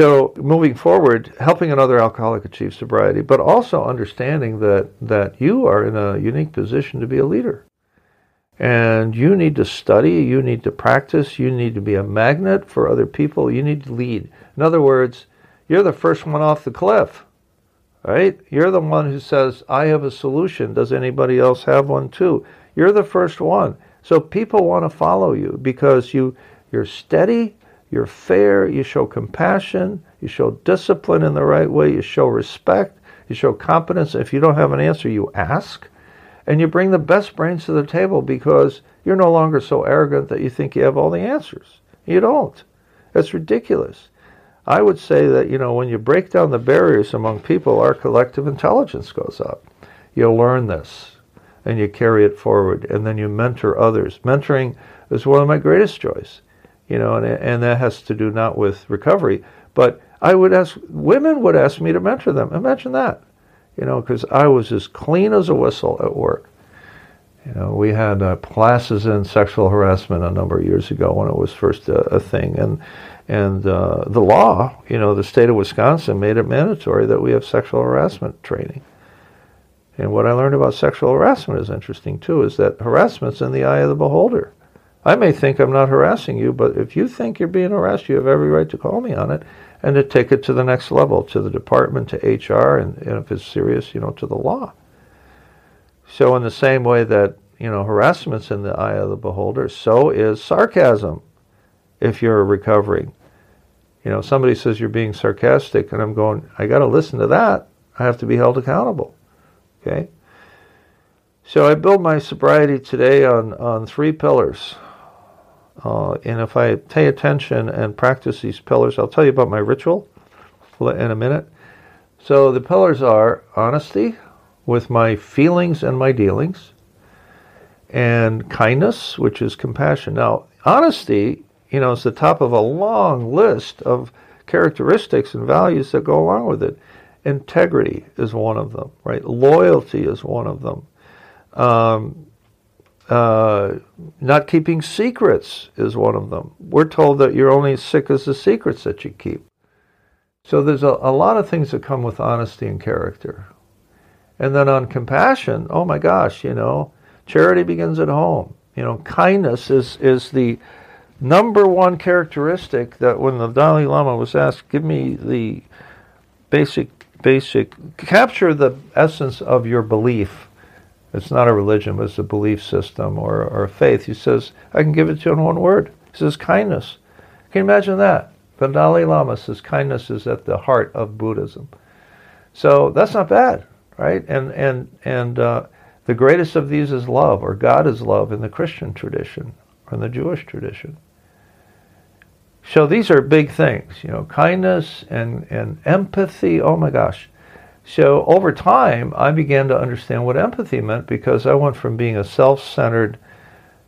So, moving forward, helping another alcoholic achieve sobriety, but also understanding that, that you are in a unique position to be a leader. And you need to study, you need to practice, you need to be a magnet for other people, you need to lead. In other words, you're the first one off the cliff, right? You're the one who says, I have a solution. Does anybody else have one too? You're the first one. So people want to follow you because you, you're steady, you're fair, you show compassion, you show discipline in the right way, you show respect, you show competence. If you don't have an answer, you ask. And you bring the best brains to the table because you're no longer so arrogant that you think you have all the answers. You don't. That's ridiculous. I would say that, you know, when you break down the barriers among people, our collective intelligence goes up. You learn this and you carry it forward and then you mentor others. Mentoring is one of my greatest joys you know, and, and that has to do not with recovery, but I would ask, women would ask me to mentor them. Imagine that, you know, because I was as clean as a whistle at work. You know, we had uh, classes in sexual harassment a number of years ago when it was first a, a thing, and and uh, the law, you know, the state of Wisconsin made it mandatory that we have sexual harassment training. And what I learned about sexual harassment is interesting too, is that harassment's in the eye of the beholder. I may think I'm not harassing you, but if you think you're being harassed, you have every right to call me on it and to take it to the next level, to the department, to HR, and, and if it's serious, you know, to the law. So in the same way that, you know, harassment's in the eye of the beholder, so is sarcasm if you're recovering. You know, somebody says you're being sarcastic, and I'm going, I got to listen to that. I have to be held accountable. Okay? So I build my sobriety today on, on three pillars. Uh, and if I pay attention and practice these pillars, I'll tell you about my ritual in a minute. So the pillars are honesty with my feelings and my dealings, and kindness, which is compassion. Now, honesty, you know, is the top of a long list of characteristics and values that go along with it. Integrity is one of them, right? Loyalty is one of them. Um, uh, not keeping secrets is one of them. We're told that you're only as sick as the secrets that you keep. So there's a, a lot of things that come with honesty and character. And then on compassion, oh my gosh, you know, charity begins at home. You know, kindness is, is the number one characteristic that when the Dalai Lama was asked, give me the basic, basic, capture the essence of your belief it's not a religion, but it's a belief system or, or a faith. He says, I can give it to you in one word. He says, kindness. Can you imagine that? The Dalai Lama says kindness is at the heart of Buddhism. So that's not bad, right? And and and uh, the greatest of these is love, or God is love in the Christian tradition or in the Jewish tradition. So these are big things, you know, kindness and and empathy. Oh my gosh, so over time, I began to understand what empathy meant because I went from being a self-centered,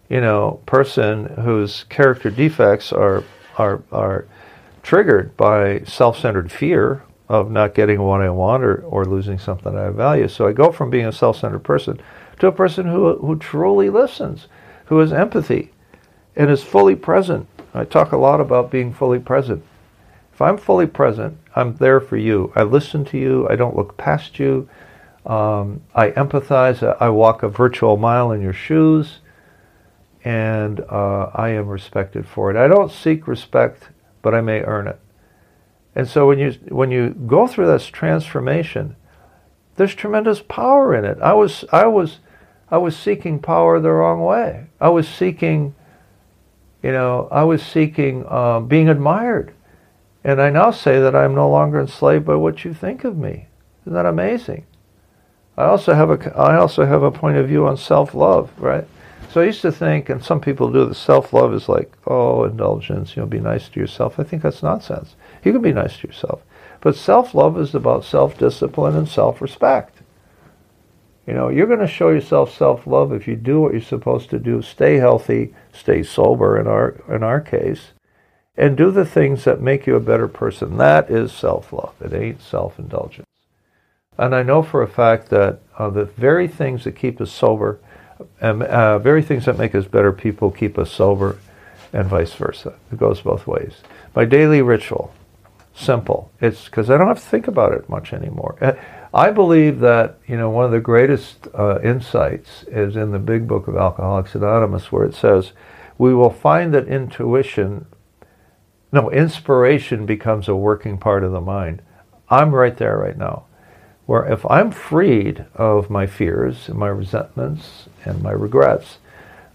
you know, person whose character defects are are are triggered by self-centered fear of not getting what I want or, or losing something I value. So I go from being a self-centered person to a person who who truly listens, who has empathy, and is fully present. I talk a lot about being fully present. If I'm fully present, I'm there for you. I listen to you. I don't look past you. Um, I empathize. I walk a virtual mile in your shoes, and uh, I am respected for it. I don't seek respect, but I may earn it. And so when you when you go through this transformation, There's tremendous power in it. I was, I was, I was seeking power the wrong way. I was seeking, you know, I was seeking uh, being admired. And I now say that I'm no longer enslaved by what you think of me. Isn't that amazing? I also have a, I also have a point of view on self-love, right? So I used to think, and some people do, that self-love is like, oh, indulgence, you know, be nice to yourself. I think that's nonsense. You can be nice to yourself. But self-love is about self-discipline and self-respect. You know, you're going to show yourself self-love if you do what you're supposed to do. Stay healthy, stay sober in our in our case, and do the things that make you a better person. That is self-love. It ain't self-indulgence. And I know for a fact that uh, the very things that keep us sober, and uh, very things that make us better people keep us sober, and vice versa. It goes both ways. My daily ritual, simple. It's because I don't have to think about it much anymore. Uh, I believe that you know one of the greatest uh, insights is in the Big Book of Alcoholics Anonymous, where it says, "We will find that intuition, no, inspiration becomes a working part of the mind." I'm right there right now, where if I'm freed of my fears and my resentments and my regrets,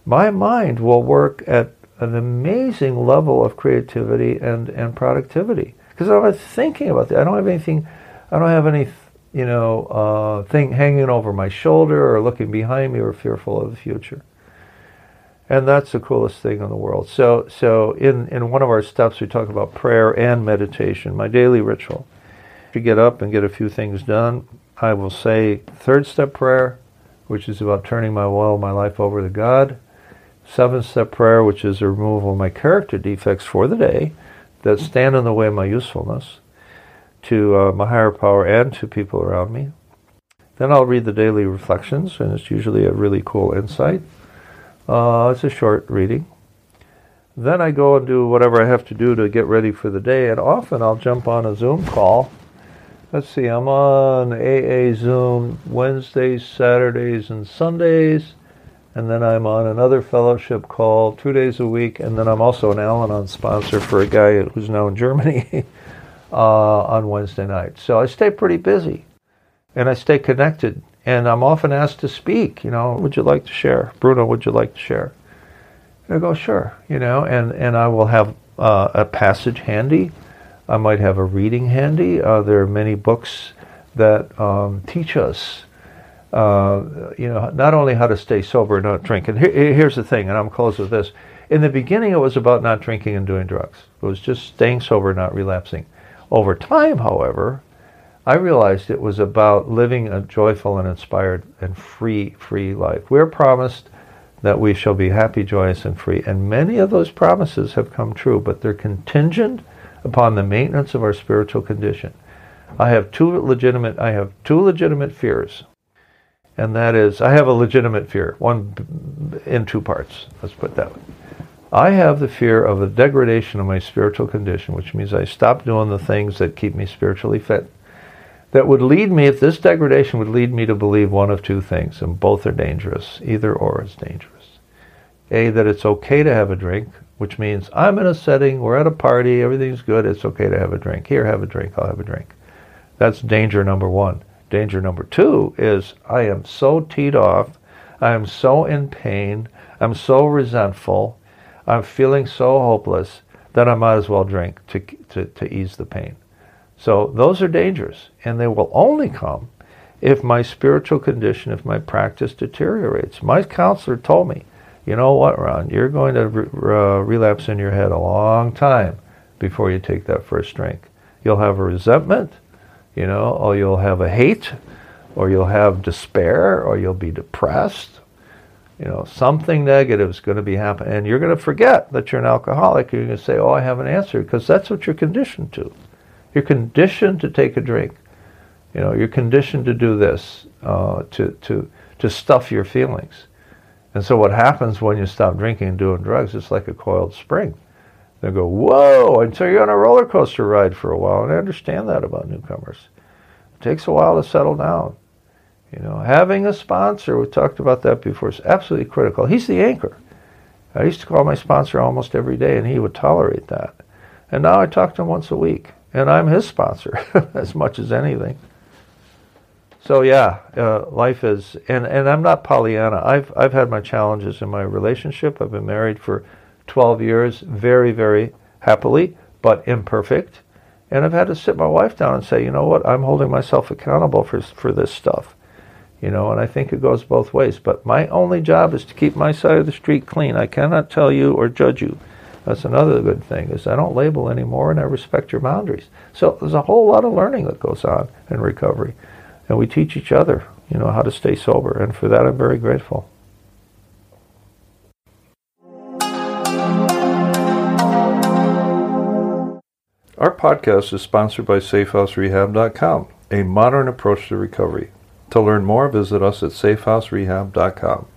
my mind will work at an amazing level of creativity and, and productivity because I'm thinking about that. I don't have anything. I don't have any, you know, uh, thing hanging over my shoulder or looking behind me or fearful of the future. And that's the coolest thing in the world. So, so in, in one of our steps, we talk about prayer and meditation, my daily ritual. To get up and get a few things done, I will say third step prayer, which is about turning my will, my life over to God. Seventh step prayer, which is the removal of my character defects for the day that stand in the way of my usefulness to uh, my higher power and to people around me. Then I'll read the daily reflections, and it's usually a really cool insight. Uh, it's a short reading. Then I go and do whatever I have to do to get ready for the day, and often I'll jump on a Zoom call. Let's see, I'm on AA Zoom Wednesdays, Saturdays, and Sundays and then I'm on another fellowship call two days a week, and then I'm also an Al-Anon sponsor for a guy who's now in Germany uh, on Wednesday night. So I stay pretty busy, and I stay connected, and I'm often asked to speak. You know, would you like to share, Bruno? Would you like to share? And I go, sure. You know, and and I will have uh, a passage handy. I might have a reading handy. Uh, there are many books that um, teach us uh, you know, not only how to stay sober and not drink. And here, here's the thing, and I'm close with this. In the beginning, it was about not drinking and doing drugs. It was just staying sober, not relapsing. Over time, however, I realized it was about living a joyful and inspired and free, free life. We're promised that we shall be happy, joyous, and free. And many of those promises have come true, but they're contingent upon the maintenance of our spiritual condition. I have two legitimate I have two legitimate fears and that is I have a legitimate fear, one in two parts. Let's put that way. I have the fear of a degradation of my spiritual condition, which means I stop doing the things that keep me spiritually fit. That would lead me, if this degradation would lead me to believe one of two things, and both are dangerous. Either or is dangerous. A, that it's okay to have a drink, which means I'm in a setting, we're at a party, everything's good, it's okay to have a drink. Here, have a drink, I'll have a drink. That's danger number one. Danger number two is I am so teed off, I am so in pain, I'm so resentful, I'm feeling so hopeless that I might as well drink to, to, to ease the pain. So those are dangers, and they will only come if my spiritual condition, if my practice deteriorates. My counselor told me, you know what, Ron, you're going to re- uh, relapse in your head a long time before you take that first drink. You'll have a resentment you know, or you'll have a hate, or you'll have despair, or you'll be depressed. You know, something negative is going to be happening, and you're going to forget that you're an alcoholic. You're going to say, "Oh, I have an answer," because that's what you're conditioned to. You're conditioned to take a drink. You know, you're conditioned to do this, uh, to to to stuff your feelings. And so, what happens when you stop drinking and doing drugs? It's like a coiled spring. They go, whoa, until you're on a roller coaster ride for a while. And I understand that about newcomers. It takes a while to settle down. You know, having a sponsor, we talked about that before, is absolutely critical. He's the anchor. I used to call my sponsor almost every day, and he would tolerate that. And now I talk to him once a week, and I'm his sponsor as much as anything. So yeah, uh, life is, and, and I'm not Pollyanna. I've I've had my challenges in my relationship. I've been married for 12 years, very very happily, but imperfect. And I've had to sit my wife down and say, you know what, I'm holding myself accountable for for this stuff, you know. And I think it goes both ways. But my only job is to keep my side of the street clean. I cannot tell you or judge you. That's another good thing is I don't label anymore, and I respect your boundaries. So there's a whole lot of learning that goes on in recovery and we teach each other, you know, how to stay sober. And for that, I'm very grateful. Our podcast is sponsored by SafeHouseRehab.com, a modern approach to recovery. To learn more, visit us at SafeHouseRehab.com.